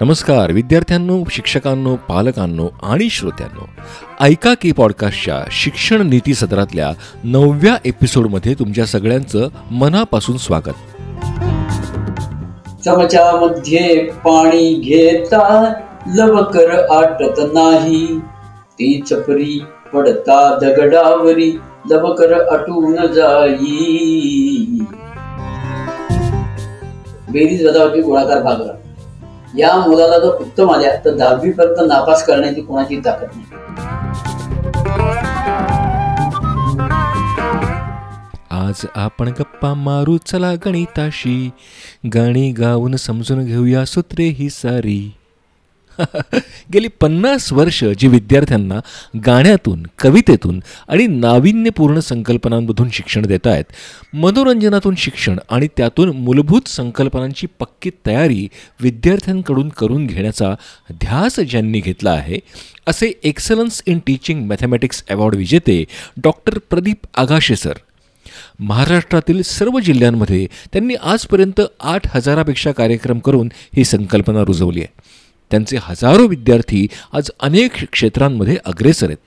नमस्कार विद्यार्थ्यांनो शिक्षकांनो पालकांनो आणि श्रोत्यांनो. ऐका की पॉडकास्टच्या शिक्षण नीती सत्रातल्या नवव्या एपिसोडमध्ये तुमच्या सगळ्यांचं मनापासून स्वागत. चमच्यामध्ये पाणी घेता लवकर आटत नाही. ती चपरी पडता दगडावरी लवकर आटून जाई. बेरीज वजावटी गोळाकार भागला या मुलाला जर उत्तम आल्या तर दहावी पर्यंत नापास करण्याची कोणाची ताकद नाही. आज आपण गप्पा मारू चला गणिताशी. गाणी गाऊन समजून घेऊया सूत्रे ही सारी. गेली पन्नास वर्ष जी विद्यार्थ्यांना गाण्यातून कवितेतून आणि नाविन्यपूर्ण संकल्पनांमधून शिक्षण देत आहेत मनोरंजनातून शिक्षण आणि त्यातून मूलभूत संकल्पनांची पक्की तयारी विद्यार्थ्यांकडून करून घेण्याचा ध्यास ज्यांनी घेतला आहे असे excellence in teaching mathematics award विजेते डॉक्टर प्रदीप आगाशे सर. महाराष्ट्रातील सर्व जिल्ह्यांमध्ये त्यांनी आजपर्यंत आठ हजारापेक्षा कार्यक्रम करून ही संकल्पना रुजवली आहे. त्यांचे हजारो विद्यार्थी आज अनेक क्षेत्रांमध्ये अग्रेसर आहेत.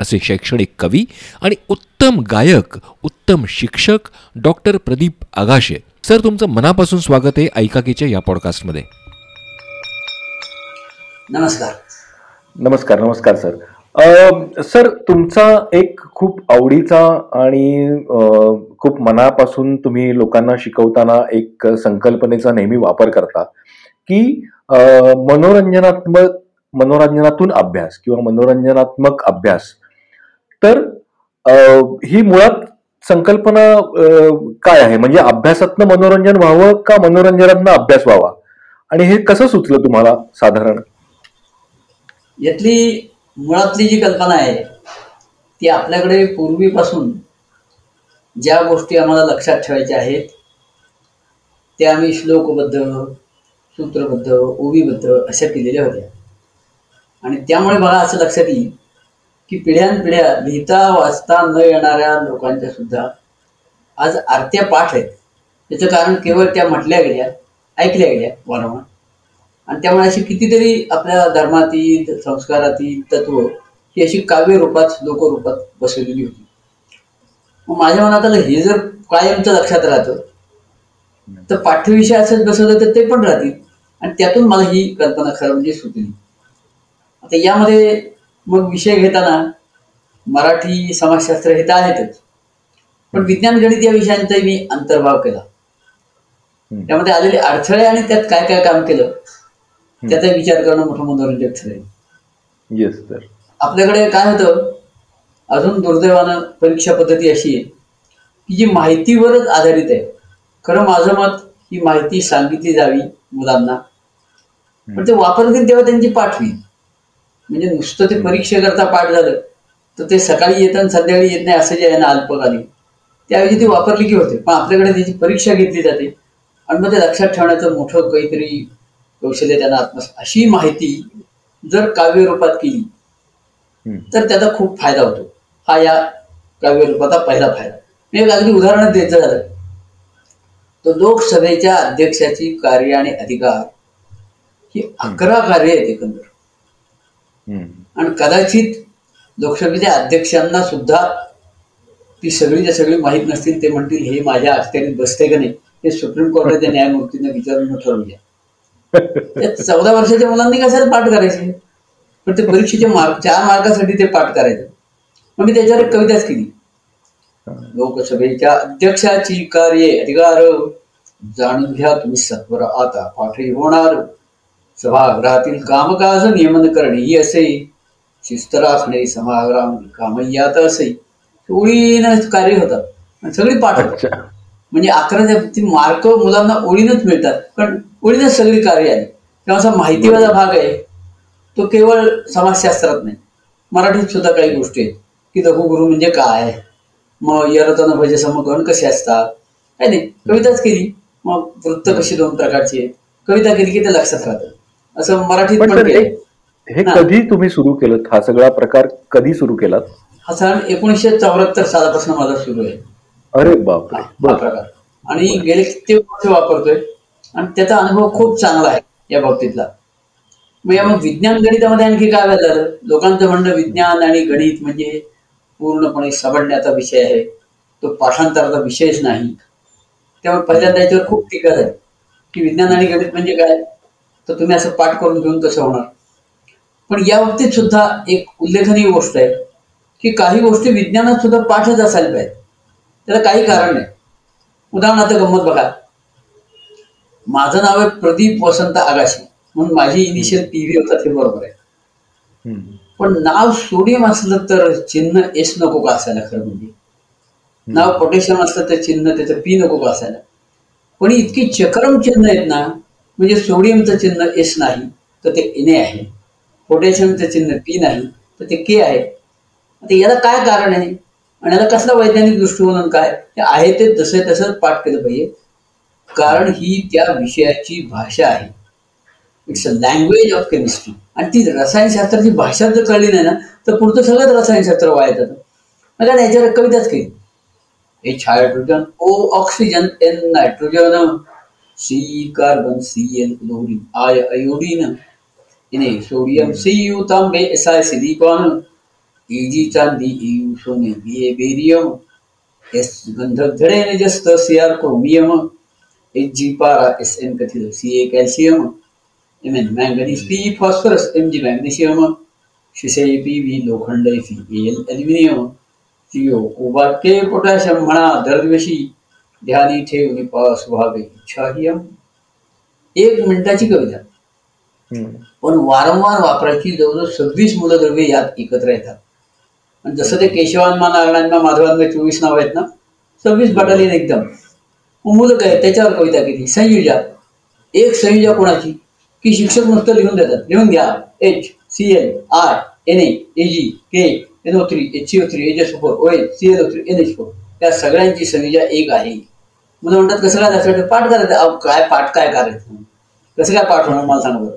असे शैक्षणिक कवी आणि उत्तम गायक उत्तम शिक्षक डॉक्टर प्रदीप आगाशे. सर तुमचं मनापासून स्वागत आहे ऐकाकीच्या या पॉडकास्टमध्ये. नमस्कार. नमस्कार नमस्कार सर. अ, सर तुमचा एक खूप आवडीचा आणि खूप मनापासून तुम्ही लोकांना शिकवताना एक संकल्पनेचा नेहमी वापर करता की मनोरंजनात्मक मनोरंजनातून अभ्यास किंवा मनोरंजनात्मक अभ्यास. तर ही मुळात संकल्पना काय आहे? म्हणजे अभ्यासातनं मनोरंजन व्हावं का मनोरंजनातनं अभ्यास व्हावा? आणि हे कसं सुचलं तुम्हाला साधारण? यातली मुळातली जी कल्पना आहे ती आपल्याकडे पूर्वीपासून ज्या गोष्टी आम्हाला लक्षात ठेवायच्या आहेत त्या आम्ही श्लोकबद्ध सूत्रबद्ध ओवीबद्ध अशा केलेल्या होत्या. आणि त्यामुळे मला असं लक्षात येईल की पिढ्यानपिढ्या लिहिता वाचता न येणाऱ्या लोकांच्या सुद्धा आज आरत्या पाठ आहेत. त्याचं कारण केवळ त्या म्हटल्या गेल्या ऐकल्या गेल्या वारंवार. आणि त्यामुळे अशी कितीतरी आपल्या धर्मातील संस्कारातील तत्व ही अशी काव्य रूपात लोकरूपात बसवलेली होती. मग माझ्या मनात आलं हे जर कायमचं लक्षात राहतं तर पाठ्यविषय असंच बसवलं तर ते पण राहतील. आणि त्यातून मला ही कल्पना खरं म्हणजे सुचली. आता यामध्ये मग विषय घेताना मराठी समाजशास्त्र हे तर आहेतच. पण विज्ञान गणित या विषयांचाही मी अंतर्भाव केला. त्यामध्ये आलेले अडथळे आणि त्यात काय काय काम केलं त्याचा विचार करणं मोठं मनोरंजक ठरेल. येस सर आपल्याकडे काय होतं अजून दुर्दैवानं परीक्षा पद्धती अशी आहे की जी माहितीवरच आधारित आहे. खरं माझं मत ही माहिती सांगितली जावी मुलांना. पण ते वापरतील तेव्हा त्यांची पाठ होईल. म्हणजे नुसतं ते परीक्षेकरता पाठ झालं तर ते सकाळी येतं आणि संध्याकाळी येत नाही असं जे आहे ना अल्पकालीन. त्याऐवजी ती वापरली की होते पण आपल्याकडे त्याची परीक्षा घेतली जाते. आणि मग ते लक्षात ठेवण्याचं मोठं काहीतरी कौशल्य त्यांना आत्मस अशी माहिती जर काव्य रूपात केली. तर त्याचा खूप फायदा होतो. हा या काव्य रूपाचा पहिला फायदा. मी एक अगदी उदाहरण द्यायचं झालं. तर लोकसभेच्या अध्यक्षाची कार्य आणि अधिकार ही अकरा कार्य आहेत एकंदर. आणि कदाचित लोकसभेच्या अध्यक्षांना सुद्धा ती सगळीच्या सगळी माहीत नसतील ते म्हणतील हे माझ्या अखत्यारीत बसते का नाही? हे सुप्रीम कोर्टाच्या न्यायमूर्तींना विचारून ठरवूया. चौदा वर्षाच्या मुलांनी कशाला पाठ करायचे? पण ते परीक्षेचे मार्क चार मार्कासाठी ते पाठ करायचं. मग मी त्याच्यावर एक कविताच केली. लोकसभेच्या अध्यक्षाची कार्ये अधिकार जाणून घ्या तुम्ही सत्वर आता पाठही होणार. सभागृहातील कामकाज नियमन करणे ही असे. शिस्त राखणे सभागृह कामही आता असे. ओळीनं कार्य होतात. सगळी पाठ म्हणजे अकराच्या ती मार्क मुलांना ओळीनच मिळतात. पण ओळीनच सगळी कार्य आली तेव्हा असा माहितीवाला भाग आहे. तो केवळ समाजशास्त्रात नाही. मराठीत सुद्धा काही गोष्टी आहेत. की लघुगुरु म्हणजे काय? मग यरतन भज समकरण कसे असतात? काय नाही? कविताच केली. मग वृत्त कशी दोन प्रकारची आहेत कविता केली की ते लक्षात राहतं. असं मराठीत पण पण सर केलंय. हे. कधी तुम्ही सुरू केलं? हा सगळा प्रकार कधी सुरू केलात? हा सण एकोणीसशे चौऱ्याहत्तर सालापासून माझा सुरू आहे. अरे बापरे. हा बर. प्रकार. आणि गेले किती वर्ष वापरतोय? आणि त्याचा अनुभव खूप चांगला आहे या बाबतीतला. मग या मग विज्ञान गणितामध्ये आणखी काय व्हायला झालं लोकांचं म्हणणं विज्ञान आणि गणित म्हणजे पूर्णपणे सबडण्याचा विषय आहे. तो पाठांतराचा विषयच नाही. त्यामुळे पहिल्यांदा याच्यावर खूप टीका झाली. की विज्ञान आणि गणित म्हणजे काय? तर तुम्ही असं पाठ करून घेऊन कसं होणार. पण या बाबतीत सुद्धा एक उल्लेखनीय गोष्ट आहे की काही गोष्टी विज्ञानात सुद्धा पाठच असायला पाहिजे त्याला काही कारण नाही. उदाहरणार्थ गंमत बघा. माझं नाव आहे प्रदीप वसंत आगाशी. म्हणून माझी इनिशियल पी व्ही होता ते बरोबर आहे. पण नाव सोडियम असलं तर चिन्ह एस नको का असायला खरं म्हणजे? नाव पोटॅशियम असलं तर चिन्ह त्याचं पी नको का असायला? पण इतकी चक्रम चिन्ह आहेत ना म्हणजे सोडियमचं चिन्ह एस नाही तर ते एन आहे. पोटॅशियमचं चिन्ह पी नाही तर ते के आहे. आता याला काय कारण आहे? आणि याला कसला वैज्ञानिक दृष्टिकोन काय? हे आहे ते तसं तसंच पाठ केलं पाहिजे. कारण ही त्या विषयाची भाषा आहे. It's a language of chemistry आणि ती रसायनशास्त्राची भाषा जर कळली नाही ना तर पुढचं सगळंच रसायनशास्त्र वाया जातं. मग काय याच्यावर कविताच केली. H hydrogen O oxygen N nitrogen C carbon C N chlorine I iodine इने सोडियम सी यू तांबे एस आय सिलिकॉन इजी चांदी यू सोने बी ए बेरियम एस गंधक धडे जस्त C R chromium H G पारा एस एन कथित C A calcium manganese P phosphorus M G magnesium शिसे पी व्ही लोखंड फी एल ॲल्युमिनियम सीओ कोबार के पोटॅशियम म्हणा दरदिवशी ध्यानी ठेवून पास व्हावे इच्छाहियम एक मिनिटाची कविता. पण वारंवार वापरायची जवळजवळ सव्वीस मूलद्रव्ये यात एकत्र येतात. आणि जसं ते केशवान्मा नारायणान्मा माधवान्मा चोवीस नाव आहेत ना सव्वीस बटालियन एकदम. मग मुलं काय त्याच्यावर कविता केली. संयुजा. एक संयुजा कोणाची? की शिक्षक नुसतं लिहून देतात. लिहून घ्या. H C L I N A A G K N O three H C O three H S four O H C L O three N H four त्या सगळ्यांची संयुजा एक आहे. मुलं म्हणतात कसं काय लक्षात पाठ करायचं. अहो, काय पाठ काय करायचं? कसं काय पाठ होणार मला सांग बरं.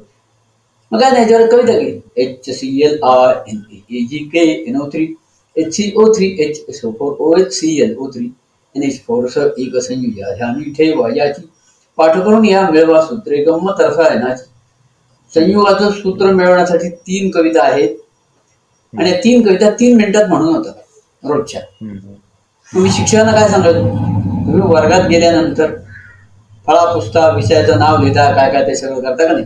मग काय त्याच्यावर कविता की H C L I N A G K N O three H C O three H S O four O H C L O three N H four sir एक संयुजा ह्यानी ठेवा. याची पाठ करून या मिळवा सूत्रे गंमत रसायनाची. संयुगाचं सूत्र मिळवण्यासाठी तीन कविता आहेत. आणि या तीन कविता तीन मिनिटात म्हणून होतात. रोजच्या. तुम्ही शिक्षकांना काय सांगायचं तुम्ही वर्गात गेल्यानंतर फळा पुस्ता विषयाचं नाव लिहिता काय काय ते सगळं करता का नाही?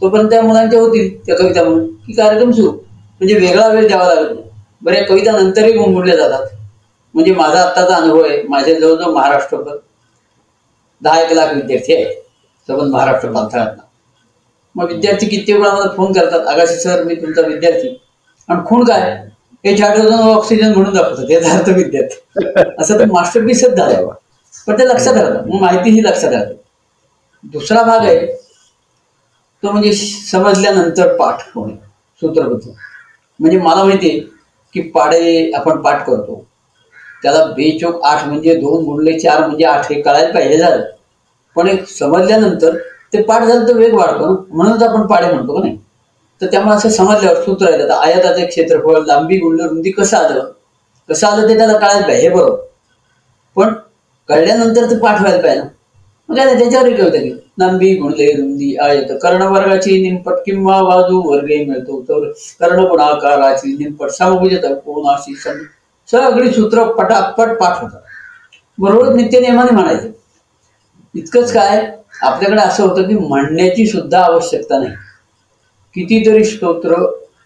तोपर्यंत त्या मुलांच्या होतील त्या कविता म्हणून. की कार्यक्रम सुरू. म्हणजे वेगळा वेळ द्यावा लागत नाही. बरं या कविता नंतरही गुणगुणल्या जातात. म्हणजे माझा आत्ताचा अनुभव आहे. माझे जवळजवळ महाराष्ट्रभर दहा एक लाख विद्यार्थी आहेत. सबंध महाराष्ट्र प्रांतातला मग विद्यार्थी कित्येक वेळा मला फोन करतात आगाशी सर मी तुमचा विद्यार्थी. आणि खूण काय? हे चार्टरजन ऑक्सिजन म्हणून दाखवतात याचा अर्थ विद्यार्थी. असं तर मास्टरपीसच झालं. पण ते लक्षात राहतं. मग माहिती ही लक्षात राहते. दुसरा भाग आहे तो म्हणजे समजल्यानंतर पाठ होणे सूत्रबद्ध. म्हणजे मला माहिती आहे की पाडे आपण पाठ करतो. त्याला बेचोक आठ म्हणजे दोन गुणले चार म्हणजे आठ हे कळायला पाहिजे झालं. पण एक समजल्यानंतर ते पाठ झालं तर वेग वाढतो. म्हणूनच आपण पाडे म्हणतो का नाही? तर त्यामुळे असं समजल्यावर सूत्र आहे आता आयताचं क्षेत्रफळ लांबी गुंड रुंदी कसं आलं? कसं आलं ते त्याला कळायला पाहिजे हे बरोबर. पण कळल्यानंतर ते पाठ व्हायला पाहिजे ना. मग काय नाही, त्याच्यावर कविता की लांबी गुणले रुंदी आयत. कर्णवर्गाची निमपट किंवा बाजू वर्गे मिळतो. तर कर्णगुणाकाराची निमपट समभुजत कोणाशी सगळी सूत्र पटापट पाठ होतात. बरोबर नित्य म्हणायचे. इतकंच काय? आपल्याकडे असं होतं की म्हणण्याची सुद्धा आवश्यकता नाही. कितीतरी स्तोत्र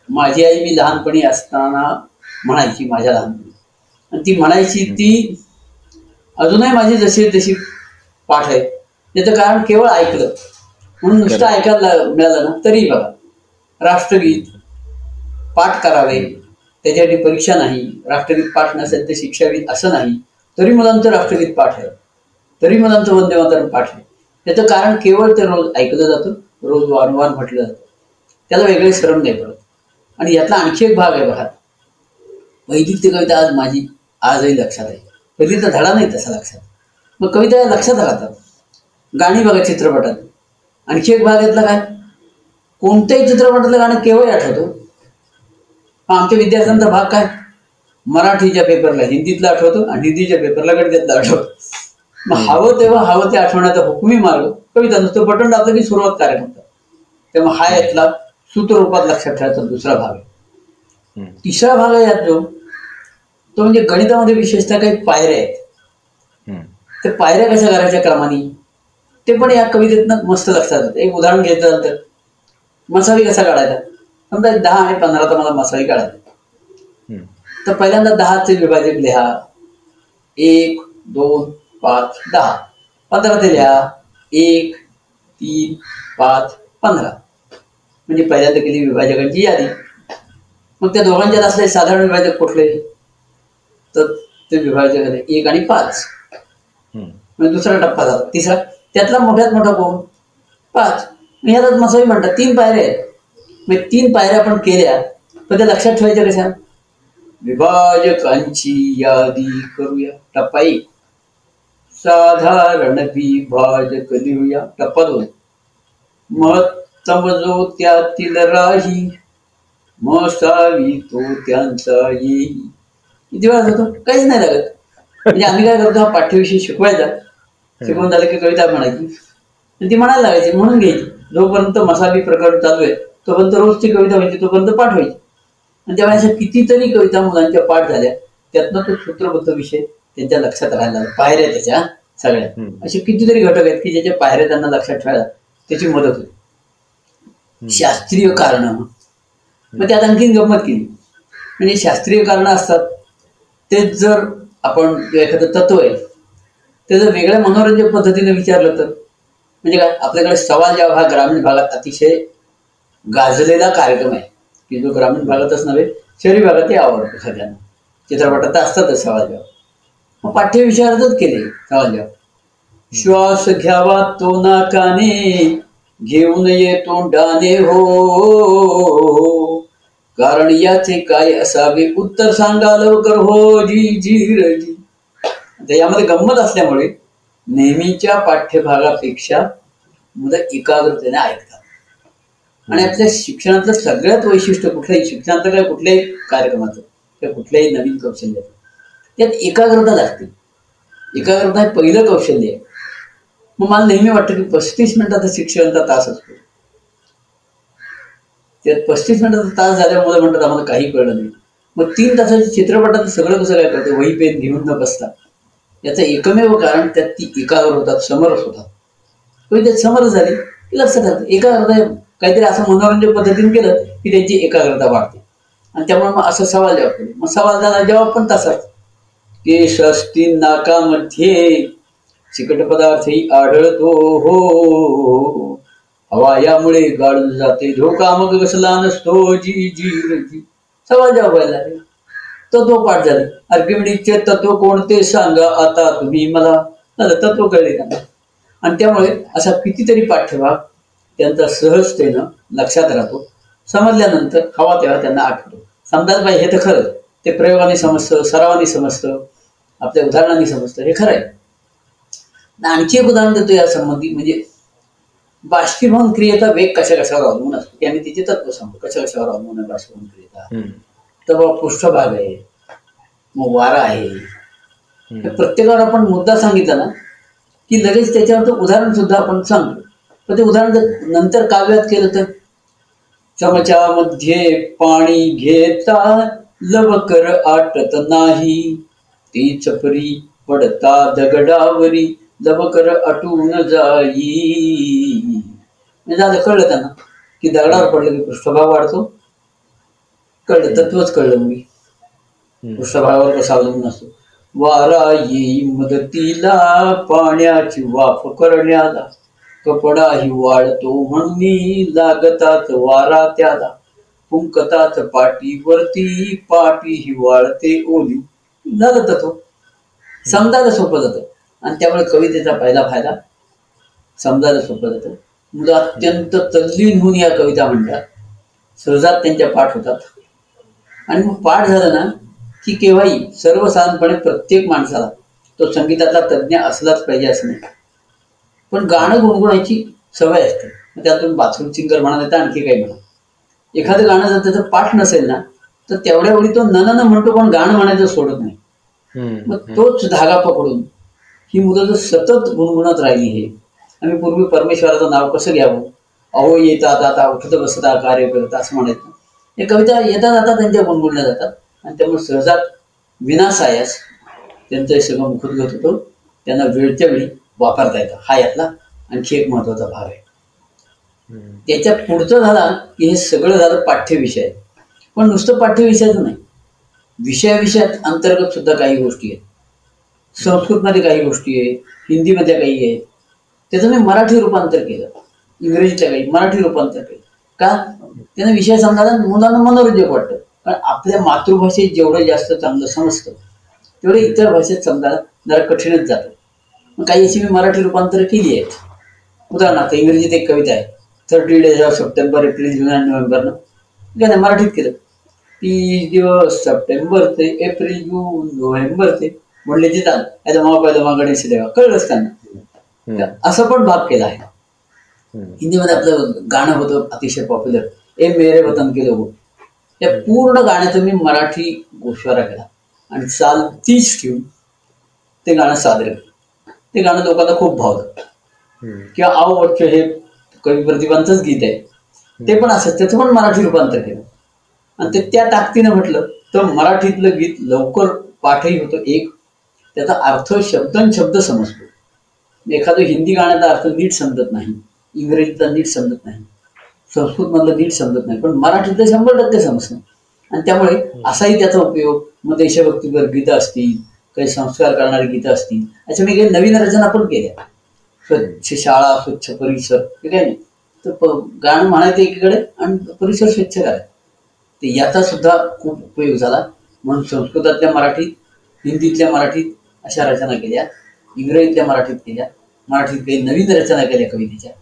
माझी आई मी लहानपणी असताना म्हणायची माझ्या लहानपणी. आणि ती म्हणायची ती अजूनही माझी जशी तशी पाठ आहे. त्याचं कारण केवळ ऐकलं. म्हणून नुसतं ऐकायला मिळालं ना तरी बघा. राष्ट्रगीत पाठ करावे. त्याच्यासाठी परीक्षा नाही. राष्ट्रगीत पाठ नसेल तर शिक्षावीत असं नाही. तरी मुलांचं राष्ट्रगीत पाठ आहे. तरी मुलांचं वंदे मातरम पाठ आहे. त्याचं कारण केवळ ते रोज ऐकलं जातं रोज वारंवार म्हटलं जातं. त्याला वेगळे श्रम नाही पडत. आणि यातला आणखी एक भाग आहे बघा. वैदिक कविता आज माझी आजही लक्षात आहे. पहिलीचा धडा नाही तसा लक्षात. मग कविता लक्षात राहतात. गाणी बघा चित्रपटात. आणखी एक भाग यातला काय? कोणत्याही चित्रपटातलं गाणं केवळ आठवतो? आमच्या विद्यार्थ्यांचा भाग काय? मराठीच्या पेपरला हिंदीतला आठवतो आणि हिंदीच्या पेपरला गणितातला आठवतो. मग हवं तेव्हा हवं ते आठवण्याचा हुकमी मार्ग. कविता नुसतं बटन दाबलं की सुरुवात कार्यक्रम होतात तेव्हा हा यातला सूत्ररूपात लक्षात ठेवायचा दुसरा भाग आहे. तिसरा भाग आहे यात जो तो म्हणजे गणितामध्ये विशेषतः काही पायऱ्या आहेत. हम्म. ते पायऱ्या कशा करायच्या क्रमाने? ते पण या कवितेतनं मस्त लक्षात येतं. एक उदाहरण घ्यायचं झालं तर मसावी कसा काढायचा? समजा दहा आणि पंधराचा मला मसावी काढायचा. तर पहिल्यांदा दहाचे विभाजक लिहा. एक दोन पाच दहा. पंधराचे लिहा एक तीन पाच पंधरा. म्हणजे पहिल्यांदा केली विभाजकांची यादी. मग त्या दोघांच्यात असले साधारण विभाजक कुठले? तर ते विभाजक एक आणि पाच. म्हणजे दुसरा टप्पा झाला. तिसरा त्यातला मोठ्यात मोठा कोण? पाच. ह्यालाच मसावी म्हणतात. तीन पायऱ्या आहेत. मग तीन पायऱ्या आपण केल्या पण त्या लक्षात ठेवायच्या कशा? विभाजकांची यादी करूया. टप्पा एक. साधारण विभाजक लिहूया टप्पा महत्तम जो त्यातील राही. मसावी तो त्यांचा येई किती वेळा जातो काहीच नाही लागत. म्हणजे आम्ही काय करतो? हा पाठ्यविषय शिकवायचा. शिकवून झालं की कविता म्हणायची. आणि ती म्हणायला लागायची म्हणून घ्यायची. जोपर्यंत मसावी प्रकरण चालू आहे तोपर्यंत रोजची कविता व्हायची तोपर्यंत पाठवायची आणि त्यावेळेस कितीतरी कविता मुलांच्या पाठ झाल्या. त्यातनं तो सूत्रबद्ध विषय त्यांच्या लक्षात राहायला पायऱ्या त्याच्या सगळ्या. असे कितीतरी घटक आहेत की ज्याच्या पायऱ्या त्यांना लक्षात ठेवायला त्याची मदत होते शास्त्रीय कारण. मग त्यात आणखीन गंमत केली. म्हणजे शास्त्रीय कारण असतात तेच जर आपण एखादं तत्व आहे ते जर वेगळ्या मनोरंजक पद्धतीने विचारलं तर म्हणजे काय आपल्याकडे सवाल जवाब हा ग्रामीण भागात अतिशय गाजलेला कार्यक्रम आहे की जो ग्रामीण भागातच नव्हे शहरी भागातही आवडतो सगळ्यांना. चित्रपटात तर असतातच सवाल जवाब मग पाठ्यविषयातच केले सवाल जवाब श्वास घ्यावा तो नाकाने घेऊन ये तोंडाने हो. कारण याचे काय असावे उत्तर सांगा लवकर हो जी जी र जी आता यामध्ये गंमत असल्यामुळे नेहमीच्या पाठ्यभागापेक्षा मुलं एकाग्रतेने ऐकतात. आणि आपल्या शिक्षणातलं सगळ्यात वैशिष्ट्य कुठल्याही शिक्षणातलं काय कुठल्याही कार्यक्रमाचं किंवा कुठल्याही नवीन कौशल्याचं त्यात एकाग्रता लागते. एकाग्रता हे पहिलं कौशल्य आहे. मग मला नेहमी वाटतं की पस्तीस मिनिटाचा शिक्षणाचा तास असतो. त्यात पस्तीस मिनिटाचा तास झाल्यामुळे म्हणतात आम्हाला काही कळलं नाही. मग तीन तासाच्या चित्रपटात सगळं कसं काय करते? वही पेन घेऊन न बसता. याचं एकमेव कारण त्यात ती एकाग्र होतात समरस होतात. पण त्यात समरस झाली की लक्षात राहतं एकाग्रता काहीतरी असं मनोरंजक पद्धतीने केलं की त्यांची एकाग्रता वाढते. आणि त्यामुळे मग असं सवाल जवाब केले मग सवाल झाला जवाब पण तसाच. नाकामध्ये चिकट पदार्थही आढळतो. हो. हवा यामुळे गाळून जाते. धोका मग कसला नसतो. जी जी जी. सवाल व्हायला तत्व पाठ झाले. आर्किमिडीजचे तत्व कोणते सांगा. आता तुम्ही मला झालं तत्व कळले त्यांना आणि त्यामुळे असा कितीतरी पाठ्यभाग त्यांचा सहजतेनं लक्षात राहतो. समजल्यानंतर हवा तेव्हा त्यांना आठवतो. समजायला पाहिजे हे तर खरं. ते प्रयोगाने समजतं सरावाने समजतं. आपल्या उदाहरणाने समजतं. हे खरं आहे आणि आणखी एक उदाहरण देतो या संबंधी म्हणजे बाष्पीभवन क्रियेचा वेग कशा कशावर अवलंबून असतो? की आम्ही तिचे तत्व सांगतो. कशा कशावर अवलंबून आहे बाष्पीभवन क्रियेचा. तर पृष्ठभाग आहे मग वारा आहे. प्रत्येकावर आपण मुद्दा सांगितला ना की लगेच त्याच्यावर उदाहरण सुद्धा आपण सांगतो. पण ते उदाहरण जर नंतर काव्यात केलं तर चमच्यामध्ये पाणी घेता लवकर आटत नाही. ती चपरी पडता दगडावरी लवकर आटून जाई. म्हणजे झालं कळलं त्यांना की दगडावर पडलं की पृष्ठभाग वाढतो. कळलं तत्वच कळलं मी. पृष्ठभागावर कसा अवलंबून असतो वारा येई मदतीला पाण्याची वाफ करण्याला. कपडाही वाळतो म्हणून लागतात वारा त्याला. फुंकतात पाठीवरती पाठीही वाळते ओली. न तत्व समजायला सोपं जातं. आणि त्यामुळे कवितेचा पहिला फायदा समजायला सोपं जातं. मुलं अत्यंत तल्लीन होऊन या कविता म्हणतात. सहजात त्यांच्या पाठ होतात. आणि मग पाठ झालं ना की केव्हाही सर्वसाधारणपणे प्रत्येक माणसाला तो संगीतातला तज्ज्ञ असलाच पाहिजे असं नाही. पण गाणं गुणगुणायची सवय असते. मग त्यातून बाथरूम सिंगर म्हणा नाही तर आणखी काही म्हणा. एखादं गाणं जर त्याचं पाठ नसेल ना तर तेवढ्या वेळी तो न न म्हणतो पण गाणं म्हणायचं सोडत नाही. मग तोच धागा पकडून ही मुलं जर सतत गुणगुणत राहिली हे आम्ही पूर्वी परमेश्वराचं नाव कसं घ्यावं? अहो येतात आता उठत बसता कार्य करत असं म्हणायचं. हे कविता येता जाता त्यांच्या गुणगुणल्या जातात. आणि त्यामुळे सहजात विनासायास त्यांचं हे सगळं मुखोद्गत होतो. त्यांना वेळच्या वेळी वापरता येतं. हा यातला आणखी एक महत्त्वाचा भाग आहे. त्याच्या पुढचं झाला की हे सगळं झालं पाठ्यविषय. पण नुसतं पाठ्यविषयाचं नाही. विषयाविषयात अंतर्गत सुद्धा काही गोष्टी आहेत. संस्कृतमध्ये काही गोष्टी आहेत हिंदीमध्ये काही आहेत. त्याचं मी मराठी रूपांतर केलं. इंग्रजीतल्या काही मराठी रूपांतर केलं. का? त्यांना विषय समजायला मुलांना मनोरंजक वाटतं. कारण आपल्या मातृभाषेत जेवढं जास्त चांगलं समजतं तेवढं इतर भाषेत समजायला जरा कठीणच जातं. मग काही अशी मी मराठी रूपांतर केली आहेत. उदाहरणार्थ इंग्रजीत एक कविता आहे. Thirty days of September April June आणि नोव्हेंबरनं नाही मराठीत केलं. तीस दिवस सप्टेंबर ते एप्रिल जून नोव्हेंबर ते म्हणले ते चाल याचा मग पहिला मग गणेश देवा कळलंच त्यांना. असं पण भाग केला आहे. हिंदीमध्ये आपलं गाणं होतं अतिशय पॉप्युलर ए मेरे वतन के लोगो. या पूर्ण गाण्याचा मी मराठी गोषवारा केला. आणि चाल तीच ठेवून ते गाणं सादर केलं. ते गाणं लोकांना खूप भावतं किंवा आव वच्च हे कवी प्रतिभांचंच गीत आहे. ते पण असं त्याचं पण मराठी रूपांतर केलं. आणि ते त्या ताकदीनं म्हटलं तर मराठीतलं गीत लवकर पाठही होतं एक. त्याचा अर्थ शब्दन शब्द समजतो. एखादं हिंदी गाण्याचा अर्थ नीट समजत नाही इंग्रजीचा नीट समजत नाही संस्कृतमधलं नीट समजत नाही पण मराठीतलं शंभर टक्के समजतं. आणि त्यामुळे असाही त्याचा उपयोग मग देशभक्तीपर गीतं असतील काही संस्कार करणारी गीतं असतील अशा मी काही नवीन रचना पण केल्या. स्वच्छ शाळा स्वच्छ परिसर हे काय नाही. तर प- गाणं म्हणायचं एकीकडे आणि परिसर स्वच्छ करायचं. ते याचा सुद्धा खूप उपयोग झाला. म्हणून संस्कृतातल्या मराठीत हिंदीतल्या मराठीत अशा रचना केल्या. इंग्रजीतल्या मराठीत केल्या. मराठीत काही नवीन रचना केल्या कवितेच्या.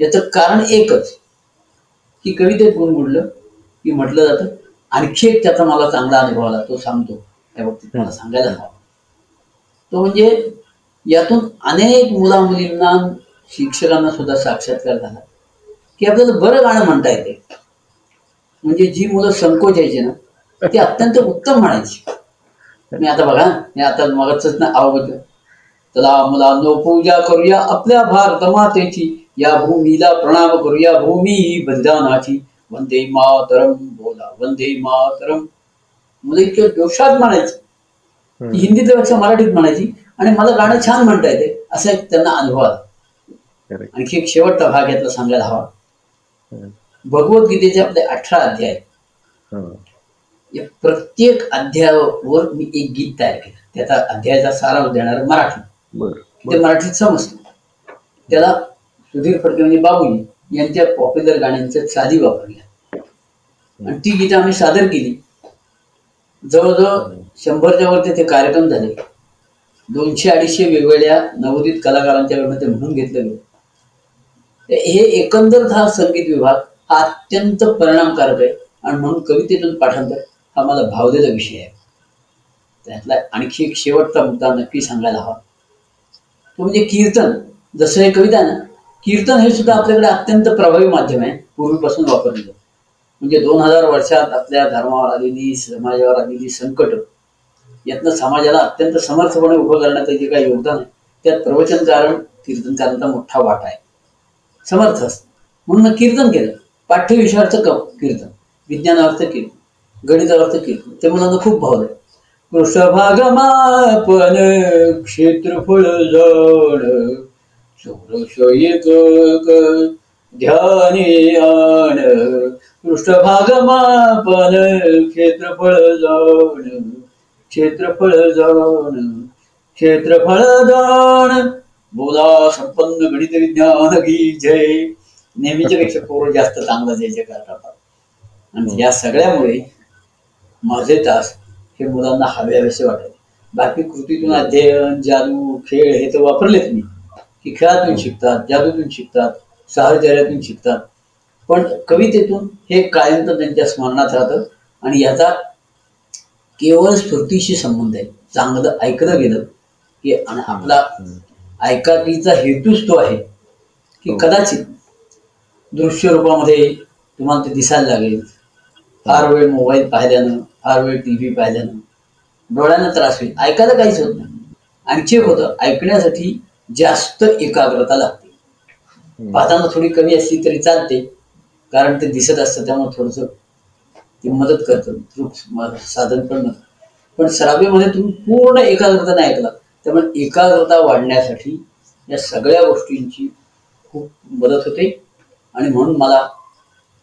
याचं कारण एकच की कवितेत गुणगुणलं की म्हटलं जातं. आणखी एक त्याचा मला चांगला अनुभव आला तो सांगतो. त्या बाबतीत मला सांगायला हवा. तो म्हणजे यातून अनेक मुला मुलींना शिक्षकांना सुद्धा साक्षात्कार झाला. की आपल्याला बरं गाणं म्हणता येते. म्हणजे जी मुलं संकोच यायची ना ती अत्यंत उत्तम म्हणायची. मी आता बघा मी आता मगच ना आवड चला मुलांनो पूजा करूया आपल्या भारत मातेची या भूमीला प्रणाम करूया भूमी ही बलिदानाची. वंदे मातरम बोला वंदे मातरम. मुलं इतक्या जोशात म्हणायची. ती हिंदीपेक्षा मराठीत म्हणायची. आणि मला गाणं छान म्हणता येते असा एक त्यांना अनुभव आला. आणखी एक शेवटचा भाग यातला सांगायला हवा. भगवद्गीतेचे आपले अठरा अध्याय. हं. या प्रत्येक अध्यायावर मी एक गीत तयार केलं. त्याचा अध्यायाचा सारांश देणार मराठी. ते मराठीत समजतं. त्याला सुधीर फडके म्हणजे बाबूजी यांच्या पॉप्युलर गाण्यांच्या चाली वापरल्या आणि ती गीतं आम्ही सादर केली. जवळजवळ शंभरच्या वरती ते कार्यक्रम झाले. दोनशे अडीचशे वेगवेगळ्या नवोदित कलाकारांच्याकडनं ते म्हणून घेतलं गेलं हे एकंदर हा संगीत विभाग अत्यंत परिणामकारक आहे. आणि म्हणून कवितेतून पाठांतर हा मला भावलेला विषय आहे. त्यातला आणखी एक शेवटचा मुद्दा नक्की सांगायला हवा. तो म्हणजे कीर्तन. जसं हे कविता ना कीर्तन हे सुद्धा आपल्याकडे अत्यंत प्रभावी माध्यम आहे. पूर्वीपासून वापरलं जातं. म्हणजे दोन हजार वर्षात आपल्या धर्मावर आलेली समाजावर आलेली संकट यातनं समाजाला अत्यंत समर्थपणे उभं करण्याचं जे काही योगदान आहे त्यात प्रवचनकारण कीर्तनकारांचा मोठा वाटा आहे. समर्थ म्हणून कीर्तन केलं. पाठ्यविषयाचं क कीर्तन विज्ञानावरचं कीर्तन गणितावरचं कीर्तन. ते मुलांना खूप भावलं पृष्ठभागमापन क्षेत्रफळ जाण चौरस एक ध्याने आण. पृष्ठभागमापन क्षेत्रफळ जाण क्षेत्रफळ जाण क्षेत्रफळ जाण बोला संपन्न गणित विज्ञान की जय. नेहमीच्या पेक्षा पोरं जास्त चांगलं जय जयकार करतात. आणि या सगळ्यामुळे माझे तास हे मुलांना हवे हवेसे वाटत बाकी कृतीतून अध्ययन जादू खेळ हे तर वापरलेच मी. की खेळातून शिकतात जादूतून शिकतात साहचर्यातून शिकतात. पण कवितेतून हे कायम तर त्यांच्या स्मरणात राहतं आणि याचा केवळ स्फूर्तीशी संबंध आहे. चांगलं ऐकलं गेलं की आणि आपला ऐकाकीचा हेतूच तो आहे की कदाचित दृश्य रूपामध्ये तुम्हाला ते दिसायला लागेल. फार वेळ मोबाईल पाहिल्यानं फार वेळ टी व्ही पाहिल्यानं डोळ्यांना त्रास होईल. ऐकायला काहीच होत नाही. आणखी एक होतं ऐकण्यासाठी जास्त एकाग्रता लागते. पाहताना थोडी कमी असली तरी चालते कारण ते दिसत असतं त्यामुळे थोडस ते मदत करतं. साधन पण नसतं पण श्राव्यमध्ये तुम्ही पूर्ण एकाग्रता नाही ऐकला त्यामुळे एकाग्रता वाढण्यासाठी या सगळ्या गोष्टींची खूप मदत होते. आणि म्हणून मला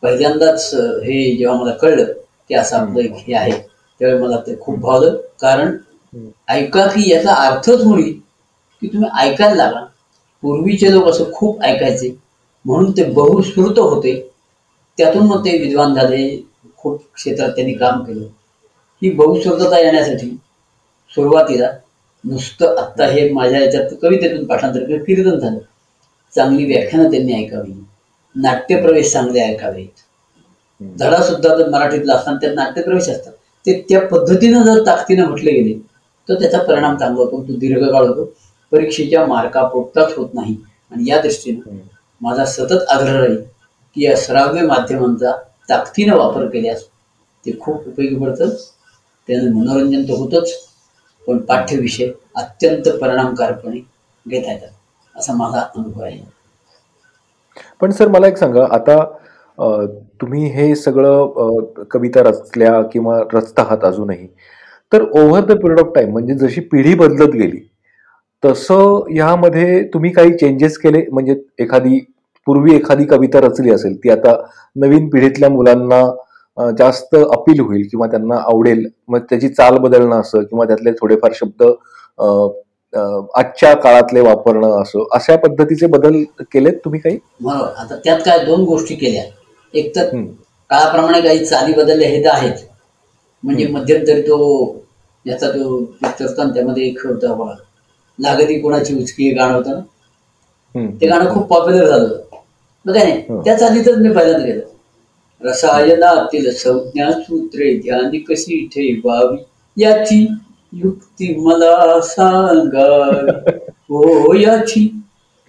पहिल्यांदाच हे जेव्हा मला कळलं की असं आपलं एक हे आहे त्यावेळी मला ते खूप भावलं. कारण ऐका की याचा अर्थच मुळी की तुम्ही ऐकायला लागा. पूर्वीचे लोक असं खूप ऐकायचे. म्हणून ते बहुश्रुत होते. त्यातून मग ते विद्वान झाले. खूप क्षेत्रात त्यांनी काम केलं. ही बहुश्रुतता येण्यासाठी सुरुवातीला नुसतं आत्ता हे माझ्या याच्यात कवितेतून पाठांतर किंवा कीर्तन झालं. चांगली व्याख्यानं त्यांनी ऐकावी. नाट्यप्रवेश चांगले ऐकावेत धडा सुद्धा जर मराठीतला असताना त्यात नाट्यप्रवेश असतात. ते त्या पद्धतीनं जर ताकदीनं म्हटले गेले तर त्याचा परिणाम चांगला होतो. तो दीर्घकाळ होतो. परीक्षेच्या मार्कापोटताच होत नाही. आणि या दृष्टीनं माझा सतत आग्रह राहील की या श्राव्य माध्यमांचा ताकदीनं वापर केल्यास ते खूप उपयोगी पडतं. त्यानं मनोरंजन तर होतंच पण पाठ्यविषय अत्यंत परिणामकारकपणे घेता येतात. असा माझा अनुभव आहे. पण सर मला एक सांगा. आता अ, तुम्ही हे सगळं अ, कविता रचल्या किंवा रचत आहात अजूनही तर over the period of time म्हणजे जशी पिढी बदलत गेली तसं ह्यामध्ये तुम्ही काही चेंजेस केले? म्हणजे एखादी पूर्वी एखादी कविता रचली असेल ती आता नवीन पिढीतल्या मुलांना अ, जास्त अपील होईल किंवा त्यांना आवडेल मग त्याची चाल बदलणं असं किंवा त्यातले थोडेफार शब्द अ, आजच्या काळातले वापरणं असं अशा पद्धतीचे बदल केलेत तुम्ही काही? बरोबर. आता त्यात काय दोन गोष्टी केल्या. एक तर. काळाप्रमाणे काही चाली बदलल्या हे तर आहेत. म्हणजे मध्यंतरी तो याचा तो पिक्चर होता ना, त्यामध्ये एक होता बघा. लागती कोणाची उचकी हे गाणं होतं ना. ते गाणं खूप पॉप्युलर झालं होतं. मग काय नाही. त्या चालीतच मी पहिल्यांदा गेलो. रसायनातील संज्ञा सूत्रे ध्यानी कशी ठेवावी? याची युक्ती मला सांगा हो याची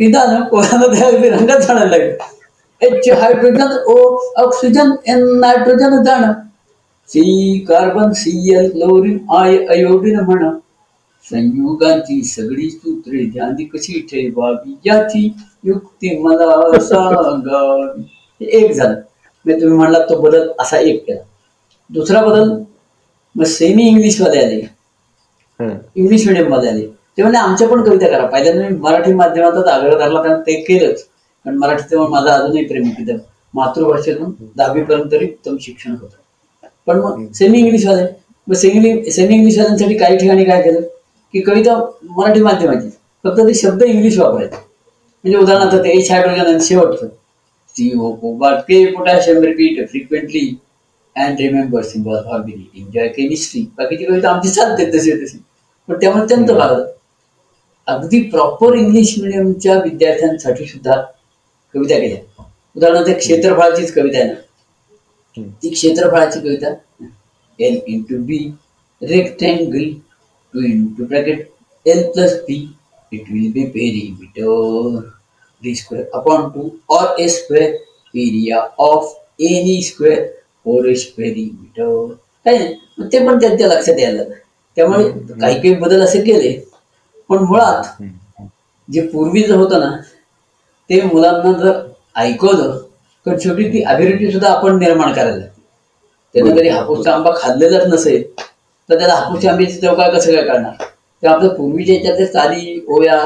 निदान कोणाला द्यावी? रंगात जाणार लागेल. H hydrogen O oxygen N nitrogen जाणं. C carbon C L chlorine I iodine म्हणा. संयुगांची सगळी सूत्रे ध्यानी कशी ठेवावी याची युक्ती मला सांगावी हे एक झालं. मी तुम्ही म्हणला तो बदल असा एक केला. दुसरा बदल मग सेमी इंग्लिशवाले आले. इंग्लिश मिडियममध्ये आले. ते म्हणजे आमच्या पण कविता करा. पहिल्यांदा मी मराठी माध्यमातच आग्रह धरला कारण ते केलंच. कारण मराठी तेव्हा माझं अजूनही प्रेम तिथं मातृभाषेतून दहावीपर्यंत तरी उत्तम शिक्षण होतं. पण मग सेमी इंग्लिशवाले मग सेमी सेमी इंग्लिशवाल्यांसाठी काही ठिकाणी काय केलं? की कविता मराठी माध्यमाची. फक्त ते शब्द इंग्लिश वापरायचे. म्हणजे उदाहरणार्थ ते आणि शेवटचं. CO cobalt K potassium repeat frequently and remember symbol harmony enjoy chemistry बाकीची कविता आमची चालते तशी तशी पण त्यामुळे त्यांत भागलं अगदी प्रॉपर इंग्लिश मिडियमच्या विद्यार्थ्यांसाठी सुद्धा कविता केल्या उदाहरणार्थ क्षेत्रफळाचीच कविता आहे ना. ती क्षेत्रफळाची कविता L into B rectangle two into bracket L plus B it will be perimeter D square upon two और A square area of any square four S perimeter काय ते पण त्यांच्या लक्षात यायला. त्यामुळे काही काही बदल असे केले पण मुळात जे पूर्वीचं होतं ना ते मुलांना जर ऐकवलं तर शेवटी ती अभिरुची सुद्धा आपण निर्माण करायला लागते त्यानं कधी हापूसचा आंबा खाल्लेलाच नसेल तर त्याला हापूसच्या आंब्याची चव काय कसं काय करणार तर आपल्या पूर्वीच्या याच्यातले चाली ओया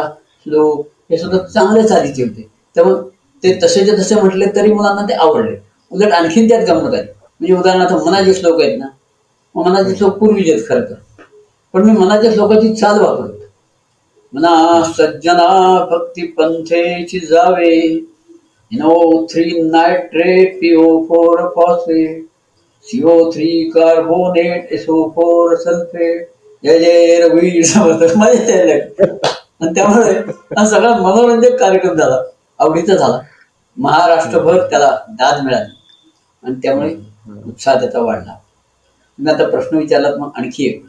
श्लोक हे सुद्धा चांगल्या चालीचे होते. त्यामुळे ते तसेचे तसे म्हटले तरी मुलांना ते आवडले. उलट आणखीन त्यात गंमत आहे म्हणजे उदाहरणार्थ मनाचे श्लोक आहेत ना मनाचे श्लोक पूर्वीचेच खरं तर. पण मी मनाच्या श्लोकाची चाल वापरतो. मना सज्जना भक्ती पंथेची जावे. No three nitrate P O four phosphate C O three carbonate S O four sulphate जय जय रवी समर्थ मजा यायला आणि त्यामुळे हा सगळा मनोरंजक कार्यक्रम झाला. आवडीचा झाला. महाराष्ट्रभर त्याला दाद मिळाली. आणि त्यामुळे उत्साह त्याचा वाढला. तुम्ही आता प्रश्न विचारलात मग आणखी एक.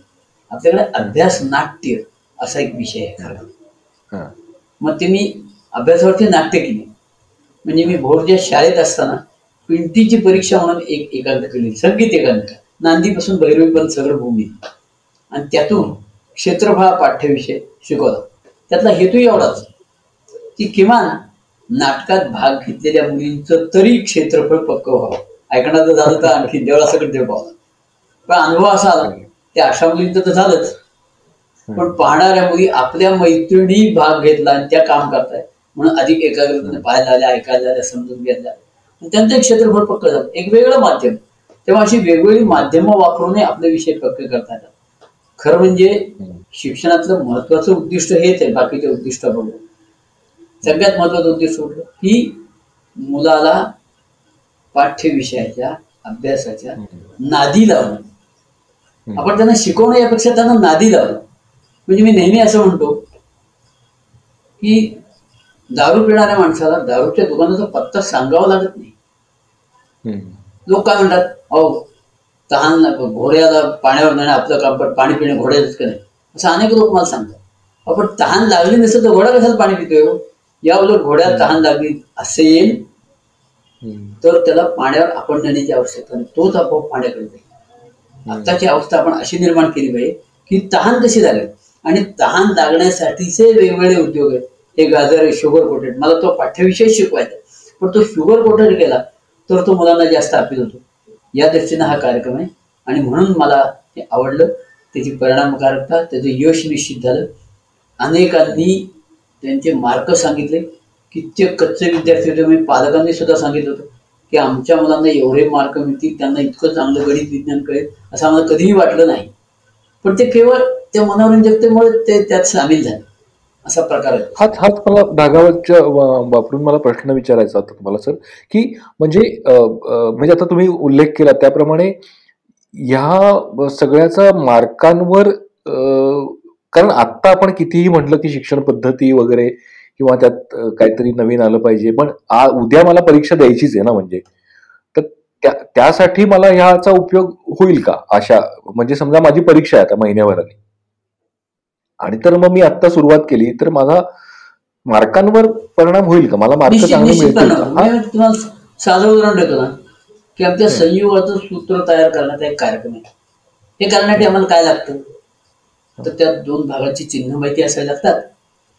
आपल्याकडे अभ्यास नाट्य असा एक विषय आहे खरा. हा. मग ते मी अभ्यासावरती नाट्य केली. म्हणजे मी भोरच्या शाळेत असताना पिंटीची परीक्षा म्हणून एक एकांत केली संगीत एकांत. नांदीपासून भैरवीपर्यंत सगळं भूमी. आणि त्यातून क्षेत्रफळ हा पाठ्यविषय शिकवला. त्यातला हेतू एवढाच की किमान नाटकात भाग घेतलेल्या मुलींचं तरी क्षेत्रफळ पक्क व्हावं. ऐकण्याचं झालं तर आणखी देवळासकट देव पावला पण अनुभव असा आला त्या अशा मुलींचं तर झालंच. पण पाहणाऱ्या मुली आपल्या मैत्रिणी भाग घेतला आणि त्या काम करतायत म्हणून अधिक एकाग्रतेने पाहायला आल्या ऐकायला आल्या समजून घ्यायला त्यांचं एक क्षेत्रफळ पक्क झालं. एक वेगळं माध्यम. तेव्हा अशी वेगवेगळी माध्यमं वापरूनही आपले विषय पक्के करता येतात. खरं म्हणजे शिक्षणातलं महत्वाचं उद्दिष्ट हेच आहे बाकीचे उद्दिष्ट बघून सगळ्यात महत्वाचं उद्दिष्ट कुठलं? की मुलाला पाठ्य विषयाच्या अभ्यासाच्या नादी लावणं आपण त्यांना शिकवणं यापेक्षा त्यांना नादी लावणं म्हणजे मी नेहमी असं म्हणतो की दारू पिणाऱ्या माणसाला दारूच्या दुकानाचा पत्ता सांगावा लागत नाही. लोक काय म्हणतात? अहो तहान घोड्याला पाण्यावर नाही आपलं काम पण पाणी पिणे घोड्याच का नाही? असं अनेक लोक मला सांगतात. अहो, पण तहान लागली नसेल तर घोडा कशाला पाणी पितोय हो? या उलट घोड्यात तहान लागली असेल. तर त्याला पाण्यावर आपण नेण्याची आवश्यकता नाही तोच आपोआप पाण्याकडे जाईल. आत्ताची अवस्था आपण अशी निर्माण केली पाहिजे की तहान कशी लागेल? आणि तहान लागण्यासाठीचे वेगवेगळे उद्योग आहेत. हे गाजर आहे शुगर कोटेड. मला तो पाठ्यविषय शिकवायचा पण तो शुगर कोटेड केला तर तो मुलांना जास्त अपील होतो. या दृष्टीनं हा कार्यक्रम आहे. आणि म्हणून मला हे आवडलं. त्याची परिणामकारकता त्याचं यश निश्चित झालं. अनेकांनी त्यांचे मार्क सांगितले. कित्येक कच्चे विद्यार्थी होते. म्हणजे पालकांनी सुद्धा सांगितलं होतं की आमच्या मुलांना एवढे मार्क मिळतील त्यांना इतकं चांगलं गणित विज्ञान कळेल असं आम्हाला कधीही वाटलं नाही. पण ते केवळ त्या मनोरंजकतेमुळे ते त्यात सामील झाले. असा प्रकार आहे. हाच हाच मला धागावरच्या वापरून मला प्रश्न विचारायचा होता तुम्हाला सर. की म्हणजे म्हणजे आता तुम्ही उल्लेख केला त्याप्रमाणे ह्या सगळ्याचा मार्कांवर कारण आत्ता आपण कितीही म्हटलं की शिक्षण पद्धती वगैरे किंवा त्यात काहीतरी नवीन आलं पाहिजे. पण आ उद्या मला परीक्षा द्यायचीच आहे ना म्हणजे. तर त्या त्यासाठी मला ह्याचा उपयोग होईल का? अशा म्हणजे समजा माझी परीक्षा आहे आता महिन्याभराने आणि तर मग मी आत्ता सुरुवात केली तर माझा मार्कांवर परिणाम होईल का? मला मार्क चांगले मिळतील. का? साधं उदाहरण देतो ना की आमच्या संयुगाचं सूत्र तयार करण्याचा एक कार्यक्रम आहे. हे करण्यासाठी आम्हाला काय लागतं? तर त्या दोन भागाची चिन्ह माहिती असायला लागतात.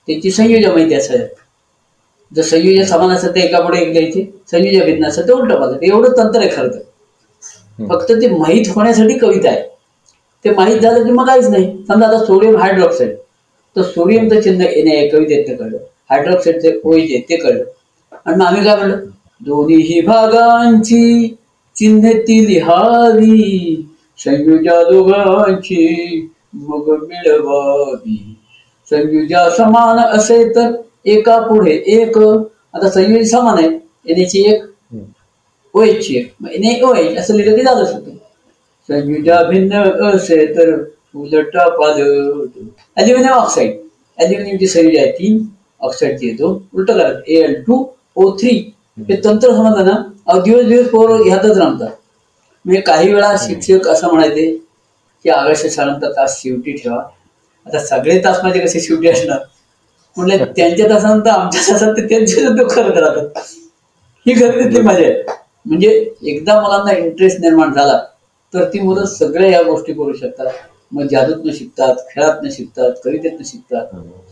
त्यांची संयोजन माहिती असायला जर संयोजन समान असेल तर एका पुढे एक द्यायचे. संयोजन भिन्न असेल तर उलट पाहिजे एवढं तंत्र आहे खरं तर. फक्त ते माहीत होण्यासाठी कविता आहे. ते माहीत झालं की मग काहीच नाही. समजा आता सोडियम हायड्रॉक्साईड. तर सोडियमचं चिन्ह येणे कवितेत ते कळलं. हायड्रॉक्साईडचे आहे ते कळलं. आणि मग आम्ही काय म्हणलं? दोन्ही भागांची चिन्ह ती लिहावी. संयुजा दोघांची मग मिळवावी. संयुजा समान असे तर एका पुढे एक. आता संयुज समान आहे येण्याची एक. ओएचची एक एने ओएच असं लिहिलं की झालंच होतं संयुजा भिन्न असे तर उलटा पालट ॲल्युमिनियम ऑक्साईड ॲल्युमिनियमची संयुजा आहे तीन. ऑक्साईडची दोन उलट करा A L two O three हे तंत्र समजलं ना? अहो दिवस दिवस पोरं ह्यातच रमतात. म्हणजे काही वेळा शिक्षक असं म्हणायचे की आकाश शाळांचा तास शेवटी ठेवा. आता सगळे तास माझे कसे शेवटी असणार. म्हणलं त्यांच्या तासानंतर आमच्या तासात ते त्यांचे सुद्धा करत राहतात. ही खरेदी मजा आहे म्हणजे एकदा मुलांना इंटरेस्ट निर्माण झाला तर ती मुलं सगळ्या या गोष्टी करू शकतात. मग जादूतनं शिकतात खेळातनं शिकतात कवितेतनं शिकतात.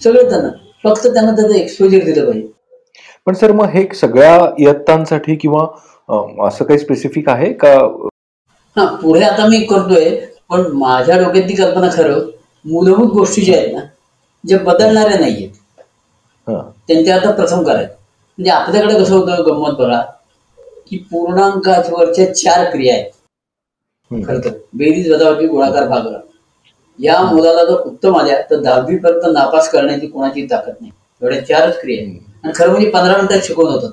सगळं त्यांना. फक्त त्यांना त्याचं एक्सपोजर दिलं पाहिजे. पण सर मग हे सगळ्या इयत्तांसाठी किंवा असं काही स्पेसिफिक आहे का? हा पुढे आता मी करतोय पण माझ्या डोक्यातली कल्पना खरं. मूलभूत गोष्टी ज्या आहेत ना ज्या बदलणाऱ्या नाहीयेत. हा. त्यांच्या आता प्रथम करायचं म्हणजे आपल्याकडे कसं होतं गंमत बघा की पूर्णांकावरच्या चार क्रिया आहेत. खरं तर बेरीज वजावटी गोळाकार भागाकार या मुलाला जर उत्तम आल्या तर दहावी पर्यंत नापास करण्याची कोणाची ताकद नाही. एवढ्या चारच क्रिया आहेत. आणि खरं म्हणजे पंधरा मिनिटात शिकवून होतात.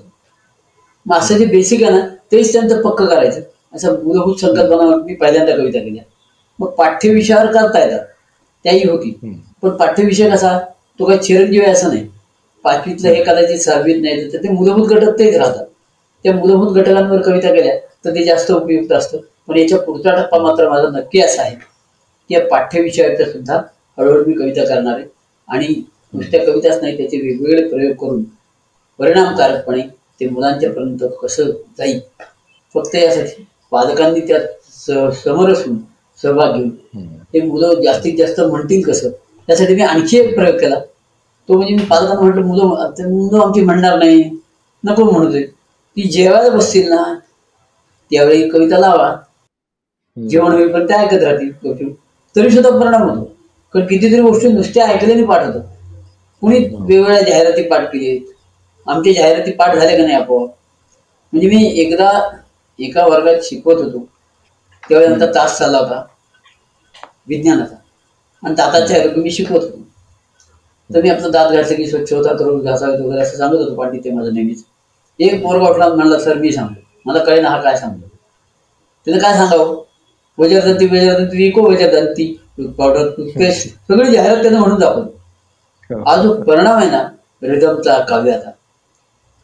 मग असं जे बेसिक आहे ना तेच त्यांचं पक्क करायचं. असं मूलभूत संकल्पना मी पहिल्यांदा कविता केल्या मग पाठ्यविषयावर करता येतात. त्याही होती. पण पाठ्यविषय कसा? तो काही चिरंजीव आहे असं नाही. पाचवीतलं हे कदाचित सहावीत नाही तर ते मूलभूत घटक तेच राहतात. त्या मूलभूत घटकांवर कविता केल्या तर ते जास्त उपयुक्त असतं. पण याच्या पुढचा टप्पा मात्र माझा नक्की असा आहे की या पाठ्यविषयाचा सुद्धा हळूहळू मी कविता करणार आहे. आणि नुसत्या कविताच नाही त्याचे वेगवेगळे प्रयोग करून परिणामकारकपणे ते मुलांच्या पर्यंत कसं जाईल? फक्त यासाठी पालकांनी त्यात समरसून सहभाग घेऊन. हे मुलं जास्तीत जास्त म्हणतील कसं? त्यासाठी मी आणखी एक प्रयोग केला. तो म्हणजे मी पालकांना म्हटलं मुलं मुलं आमची म्हणणार नाही. नको म्हणतोय ती जेवायला बसतील ना त्यावेळी कविता लावा. जेवण होईपर्यंत ते ऐकत राहतील. तरी सुद्धा परिणाम होतो. कारण कितीतरी गोष्टी नुसत्या ऐकल्याने पाठ होतात. कुणी वेगवेगळ्या जाहिराती पाठ केली आमच्या जाहिराती पाठ झाल्या का नाही आपोआप? म्हणजे मी एकदा एका वर्गात शिकवत होतो. तेव्हा आमचा तास चालला होता. विज्ञानाचा. आणि दाताच्या आरोग्य मी शिकवत. होतो तर मी आपलं दात घातलं की स्वच्छ होतात रोज घासावेत वगैरे असं सांगत होतो पाठी ते माझं नेहमीच. एक पोरगा उठला आणि म्हणला सर मी सांगतो. मला कळेना हा काय सांगतो. त्यानं काय सांगावं? वजरदंती वजरदंती इको वजरदंती पावडर टूथपेस्ट सगळी जाहिरात त्यानं म्हणून दाखवली. हा. जो परिणाम आहे ना रिदमचा काव्याचा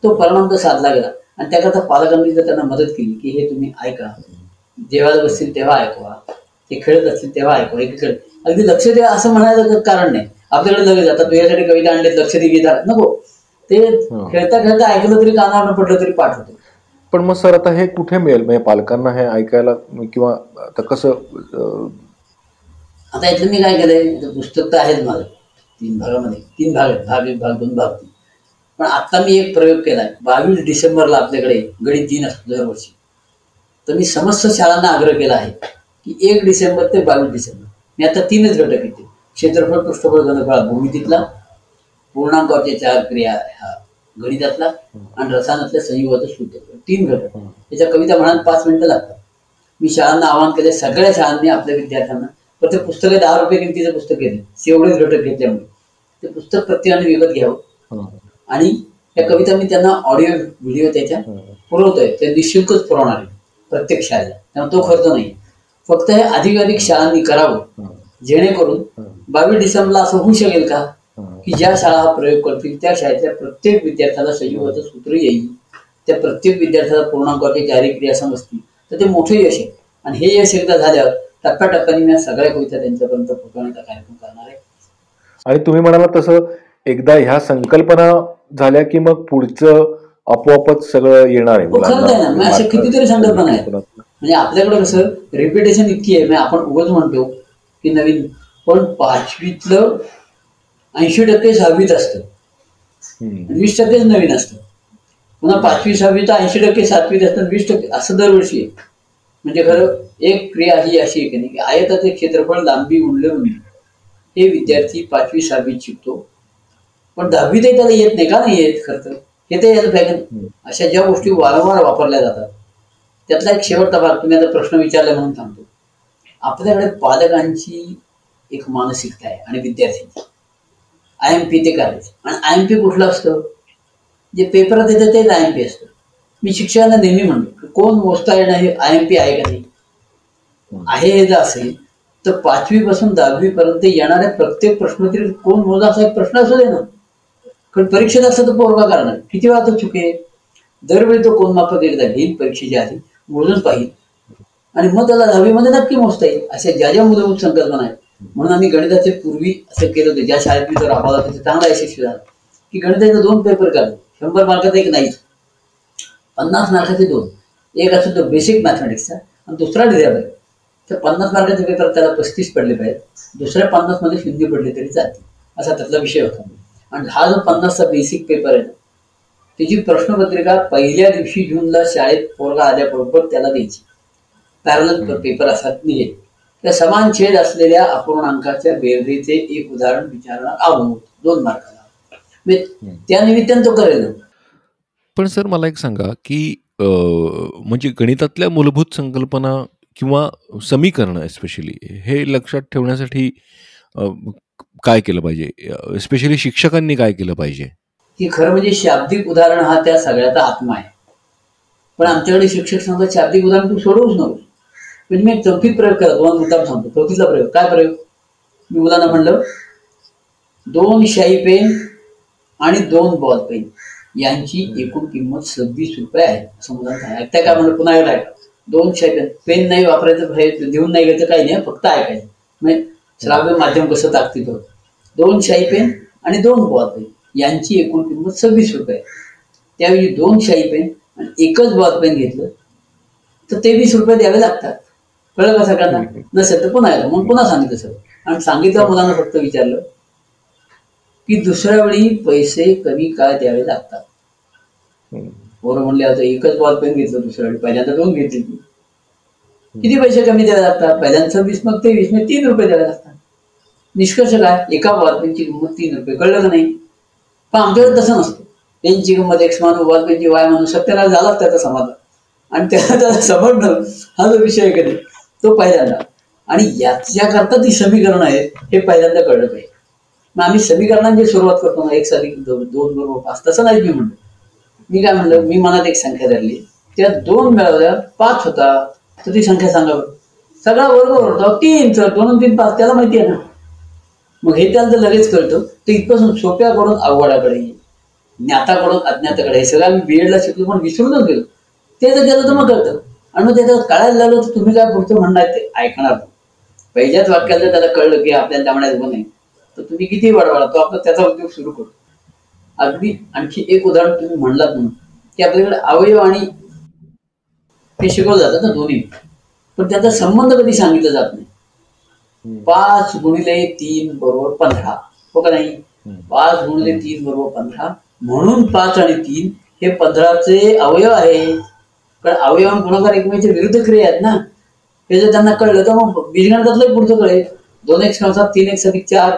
तो परिणाम तर साधला गेला. आणि त्याकरता पालकांनी जर त्यांना मदत केली की हे तुम्ही ऐका. जेवायला बसतील तेव्हा ऐकवा ते खेळत असतील तेव्हा ऐकवा एकीकडे अगदी लक्ष द्या असं म्हणायचं कारण नाही. आपल्याकडे लगेच आता तुझ्यासाठी कविता आणलीत लक्ष दे गीता. नको. ते खेळता खेळता ऐकलं तरी कानावर पडलं तरी पाठ होतं. पण मग सर आता हे कुठे मिळेल? म्हणजे पालकांना हे ऐकायला किंवा आता कसं आता इथलं मी काय केलंय? पुस्तक तर आहेच माझं. तीन भागामध्ये. तीन भाग आहेत. भाग एक भाग दोन भाग तीन. पण आता मी एक प्रयोग केलाय. बावीस डिसेंबरला आपल्याकडे गणित दिन असतो दरवर्षी. तर मी समस्त शाळांना आग्रह केला आहे की एक डिसेंबर ते बावीस डिसेंबर. मी आता तीनच घटक येते क्षेत्रफळ पृष्ठफळ घनफळ भूमितीतला पूर्णांकावरच्या चार क्रिया हा गणितातला आणि रसायनातल्या संयुगाचं सूत्र तीन घटक. त्याच्या कविता म्हणाल पाच मिनिटं लागतात. मी शाळांना आवाहन केले सगळ्या शाळांनी आपल्या विद्यार्थ्यांना पण ते पुस्तक दहा रुपये किमतीचं पुस्तक घेतलं. एवढेच घटक घेतल्यामुळे. ते पुस्तक प्रत्येकाने विकत घ्यावं. आणि त्या कविता मी त्यांना ऑडिओ व्हिडिओ त्याच्या पुरवतोय. ते निशुल्कच पुरवणार आहे प्रत्येक शाळेला त्यामुळे तो खर्च नाही. फक्त हे अधिकाधिक शाळांनी करावं. जेणेकरून बावीस डिसेंबरला असं होऊ शकेल का. की ज्या शाळा हा प्रयोग करतील त्या शाळेतल्या प्रत्येक विद्यार्थ्याला संयुगाचं सूत्र येईल. त्या प्रत्येक विद्यार्थ्याला पूर्णांकाची जारी क्रिया समजतील. तर ते मोठं यश आहे. आणि हे यश एकदा झाल्यावर टप्प्याटप्प्याने मी सगळ्या कविता त्यांच्यापर्यंत पोहोचवण्याचा कार्यक्रम करणार आहे. आणि तुम्ही म्हणाला तसं एकदा ह्या संकल्पना झाल्या की मग पुढचं आपोआपच सगळं येणार आहे हो, खरंच आहे ना. अशा कितीतरी संकल्पना आहेत. म्हणजे आपल्याकडे कसं रेप्युटेशन इतकी आहे. म्हणजे आपण उगाच म्हणतो की नवीन पण पाचवीतलं ऐंशी टक्के सहावीत असतं. आणि वीस टक्केच नवीन असतं. पुन्हा पाचवी सहावीत ऐंशी टक्के सातवीत असतं. आणि वीस टक्के असं दरवर्षी आहे. म्हणजे खरं एक क्रिया ही अशी आहे की नाही की आयताचे क्षेत्रफळ लांबी उरले रुंदी हे विद्यार्थी पाचवी सहावीत शिकतो. पण दहावीतही त्याला येत नाही का? नाही येत खरं तर. हे यायला पाहिजे ना. अशा ज्या गोष्टी वारंवार वापरल्या जातात त्यातला एक शेवटचा भाग तुम्ही आता प्रश्न विचारला म्हणून सांगतो आपल्याकडे पालकांची एक मानसिकता आहे आणि विद्यार्थ्यांची. आय एम पी ते करायचं. आणि आय एम पी कुठलं असतं? जे पेपरात येतं तेच आय एम पी असतं. मी शिक्षकांना नेहमी म्हणतो की कोण मोजता येणं हे आय एम पी आहे का नाही? आहे हे जर असेल तर पाचवी पासून दहावी पर्यंत येणाऱ्या प्रत्येक प्रश्नोत्तरी कोण मोजा असा एक प्रश्न असू दे ना. कारण परीक्षेत असं तर पोरगा करणार किती वेळा तो चुके? दरवेळी तो कोण मापक एकदा घेईल परीक्षेच्या आधी मोजून पाहिजे. आणि मग त्याला दहावीमध्ये नक्की मोजता येईल. अशा ज्या ज्या मूलभूत संकल्पना आहेत. म्हणून आम्ही गणिताचे पूर्वी असं केलं होतं. ज्या शाळेत मी तो राबवला तिथे चांगला यशस्वी झाला. की गणिताचे दोन पेपर काढले. शंभर मार्काचा एक नाही पन्नास मार्काचे दोन. एक असतो तो बेसिक मॅथमॅटिक्सचा आणि दुसरा डिझायबल तर पन्नास मार्काचे पेपर त्याला पस्तीस पडले पाहिजेत. दुसऱ्या पन्नासमध्ये शून्य पडले तरी जाते असा त्यातला विषय होता. आणि हा जो पन्नासचा बेसिक पेपर आहे ना त्याची प्रश्नपत्रिका पहिल्या दिवशी जूनला शाळेत पोरगा आल्याबरोबर त्याला द्यायची. पॅरल पेपर असा निघेल. त्या समान छेद असलेल्या अपूर्णांकाच्या बेरजेचे एक उदाहरण विचारणार आहोत. दोन मार्काला म्हणजे त्या निमित्तानं तो करेल. पण सर मला एक सांगा की म्हणजे गणितातल्या मूलभूत संकल्पना किंवा समीकरणं स्पेशली हे लक्षात ठेवण्यासाठी काय केलं पाहिजे? स्पेशली शिक्षकांनी काय केलं पाहिजे? की खरं म्हणजे शाब्दिक उदाहरण हा त्या सगळ्याचा आत्मा आहे. पण आमच्याकडे शिक्षक सांगतात शाब्दिक उदाहरण तू सोडवूच नको म्हणजे मी एक चौथीत प्रयोग केला तुम्हाला मुद्दाम सांगतो. चौथीतला प्रयोग. काय प्रयोग? मी मुलांना म्हणलं दोन शाई पेन आणि दोन बॉल पेन यांची एकूण किंमत सव्वीस रुपये आहे. असं मुलांना काय म्हणलं पुन्हा एकदा ऐका. दोन शाई पेन. पेन नाही वापरायचं देऊन नाही घ्यायचं काही नाही. फक्त ऐकायचं. म्हणजे श्राव्य माध्यम कसं ताकदीत होतं? दोन शाई पेन आणि दोन बॉल पेन. यांची एकूण किंमत सव्वीस रुपये. त्यावेळी दोन शाई पेन आणि एकच बॉल पेन घेतलं तर तेवीस रुपये द्यावे लागतात. कळलं का सगळ्यांना? नसेल तर पुन्हा आलं मग पुन्हा सांगितलं सर आणि सांगितलं मुलांना फक्त विचारलं की दुसऱ्या वेळी पैसे कमी काय द्यावे लागतात? बरोबर म्हणले आता एकच बॉल पेन घेतलं दुसऱ्या वेळी. पहिल्यांदा दोन घेतली किती पैसे कमी द्यावे लागतात? पहिल्यांदा वीस मग ते वीस मग तीन रुपये द्यावे लागतात. निष्कर्ष काय एका बॉल किंमत तीन रुपये. कळलं का नाही? पण आमच्याकडे तसं नसतं. त्यांची किंमत एक्स मानू बॉल वाय मानू सत्याला झालाच त्याचा समाधान. आणि त्याला त्याला समजणं हा जो विषय आहे कधी तो पहिल्यांदा. आणि याच्याकरता ती समीकरणं आहेत हे पहिल्यांदा कळलं पाहिजे. मग आम्ही समीकरणांची सुरुवात करतो ना एक अधिक दोन बरोबर पाच. तसं नाही मी म्हणतो मी काय म्हणलं मी मनात एक संख्या धरली. त्या दोन मिळवल्या पाच होता. तर ती संख्या सांगा सगळा वर्ग होता तीन तर दोन तीन पाच. त्याला माहिती आहे ना? मग हे त्यांचं लगेच कळतं तर इथपासून सोप्याकडून अवघडाकडे ज्ञाताकडून अज्ञाताकडे हे सगळं आम्ही बीएडला शिकलो पण विसरूनच गेलो. ते जर गेलं तर मग कळतं. आणि मग त्याचं कळायला लागलं तर तुम्ही काय पुढचं म्हणणार ते ऐकणार पहिल्याच वाक्यात जर त्याला कळलं की आपल्याला म्हणायचं नाही तर तुम्ही किती वाढवाला तो आपला त्याचा उद्योग सुरू करतो अगदी आणखी एक उदाहरण तुम्ही म्हणलात म्हणून की आपल्याकडे अवयव आणि हे शिकवलं जातं ना दोन्ही. पण त्याचा संबंध कधी सांगितला जात नाही. पाच गुणिले तीन बरोबर पंधरा. हो का नाही? पाच गुणिले तीन बरोबर पंधरा. म्हणून पाच आणि तीन हे पंधराचे अवयव आहे कारण अवयव आणि गुणाकार एकमेकांच्या विरुद्ध क्रिया आहेत ना? हे जर त्यांना कळलं तर मग बीजगणितातलंही पुढचं कळेल. दोन एक कंसात तीन एक अधिक चार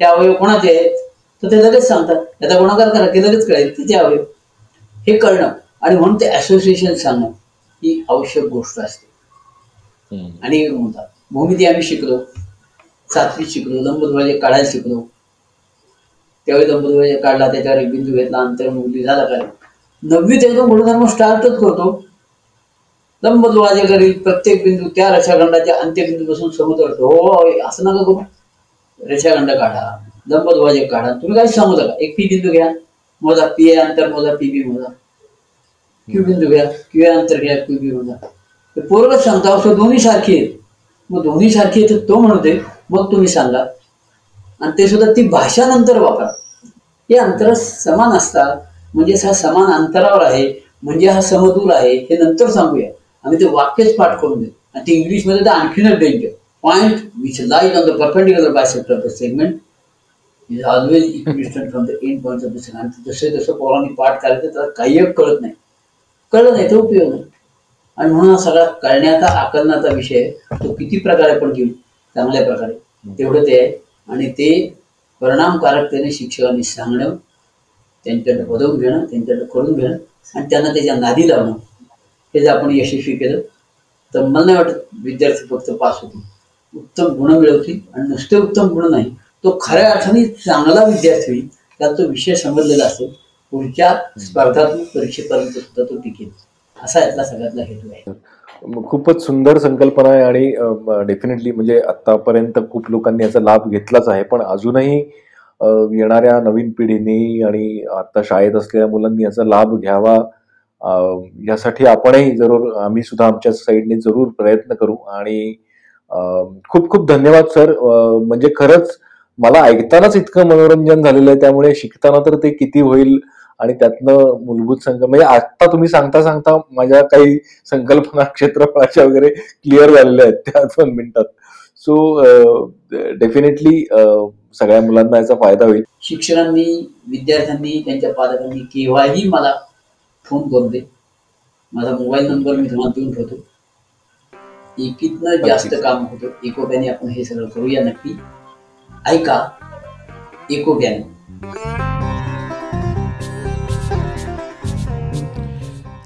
हे अवयव कोणाचे आहेत? तर ते लगेच सांगतात. त्याचा गुणाकार करा की लगेच कळेल किती अवयव. हे कळणं. आणि म्हणून ते असोसिएशन सांगणं ही आवश्यक गोष्ट असते. आणि म्हणतात भूमिती आम्ही शिकलो. सातवी शिकलो लंबद्वाजे म्हणजे काढायला शिकलो. त्यावेळी लंबद्वाजे म्हणजे काढला त्याच्यावर एक बिंदू घेतला अंतर मुली झाला काय नववीत एकदम गुणधर्म स्टार्टच करतो. लंबद्वाजे करील प्रत्येक बिंदू त्या रेषाखंडाच्या अंत्यबिंदूपासून समुद्र हो असं नका करू. रेषाखंड काढा लंबदुवाजे काढा. तुम्ही काही सांगू नका. एक पी बिंदू घ्या मोजा. पी ए अंतर मोजा पी बी मोजा. क्यू बिंदू घ्या क्यू ए अंतर घ्या क्यू बी मोजा. पोरगच सांगता असं दोन्ही सारखी आहेत. मग दोन्ही सारखी आहेत तर तो म्हणते मग तुम्ही सांगा. आणि ते सुद्धा ती भाषा नंतर वापरा. हे अंतर समान असतात. म्हणजे हा समान अंतरावर आहे. म्हणजे हा समदूर आहे. हे नंतर सांगूया. आम्ही ते वाक्यच पाठ करून देऊ. आणि ते इंग्लिशमध्ये तर आणखीनच danger point which like on the perpendicular bisector of the segment is always equidistant from the end point of the segment आणि जसे जसं पोरांनी पाठ करायचं त्याला काही एक कळत नाही. कळलं नाही तर उपयोग नाही. आणि म्हणून हा सगळा करण्याचा आकलनाचा विषय तो किती प्रकारे आपण घेऊ चांगल्या प्रकारे. तेवढं ते आहे. आणि ते परिणामकारकतेने शिक्षकांनी सांगणं त्यांच्याकडे बदवून घेणं त्यांच्याकडे करून घेणं आणि त्यांना त्याच्या नादी लावणं. हे जर आपण यशस्वी केलं तर मला नाही वाटत विद्यार्थी फक्त पास होतील. उत्तम गुण मिळवतील आणि नुसते उत्तम गुण नाही. तो खऱ्या अर्थाने चांगला विद्यार्थी होईल त्याला तो विषय समजलेला असेल. पुढच्या स्पर्धात्मक परीक्षेपर्यंत सुद्धा तो टिकेल. असा यातला सगळ्यातला हेतू आहे. खूपच सुंदर संकल्पना आहे आणि डेफिनेटली म्हणजे आतापर्यंत खूप लोकांनी याचा लाभ घेतलाच आहे. पण अजूनही येणाऱ्या नवीन पिढीने आणि आता शाळेत असलेल्या मुलांनी याचा लाभ घ्यावा यासाठी आपणही जरूर आम्ही सुद्धा आमच्या साईडने जरूर प्रयत्न करू. आणि खूप खूप धन्यवाद सर. म्हणजे खरंच मला ऐकतानाच इतकं मनोरंजन झालेलं आहे. त्यामुळे शिकताना तर ते किती होईल आणि त्यातनं मूलभूत संक म्हणजे आता तुम्ही सांगता सांगता माझ्या काही संकल्पना क्षेत्रफळाच्या वगैरे क्लिअर झालेल्या आहेत त्या दोन मिनिटात. सो डेफिनेटली सगळ्या मुलांना याचा फायदा होईल. शिक्षकांनी विद्यार्थ्यांनी त्यांच्या पालकांनी केव्हाही मला फोन करू दे. माझा मोबाईल नंबर मी तुम्हाला देऊन ठेवतो. एकीतनं जास्त काम होतं. एकोप्याने आपण हे सगळं करूया नक्की. ऐका. एकोप्याने.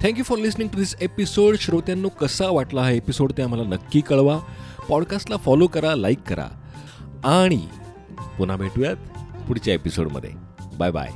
Thank you for listening to this episode श्रोत्यांनो कसा वाटला हा एपिसोड ते आम्हाला नक्की कळवा. पॉडकास्टला फॉलो करा लाईक करा. आणि पुन्हा भेटूयात पुढच्या एपिसोडमध्ये बाय बाय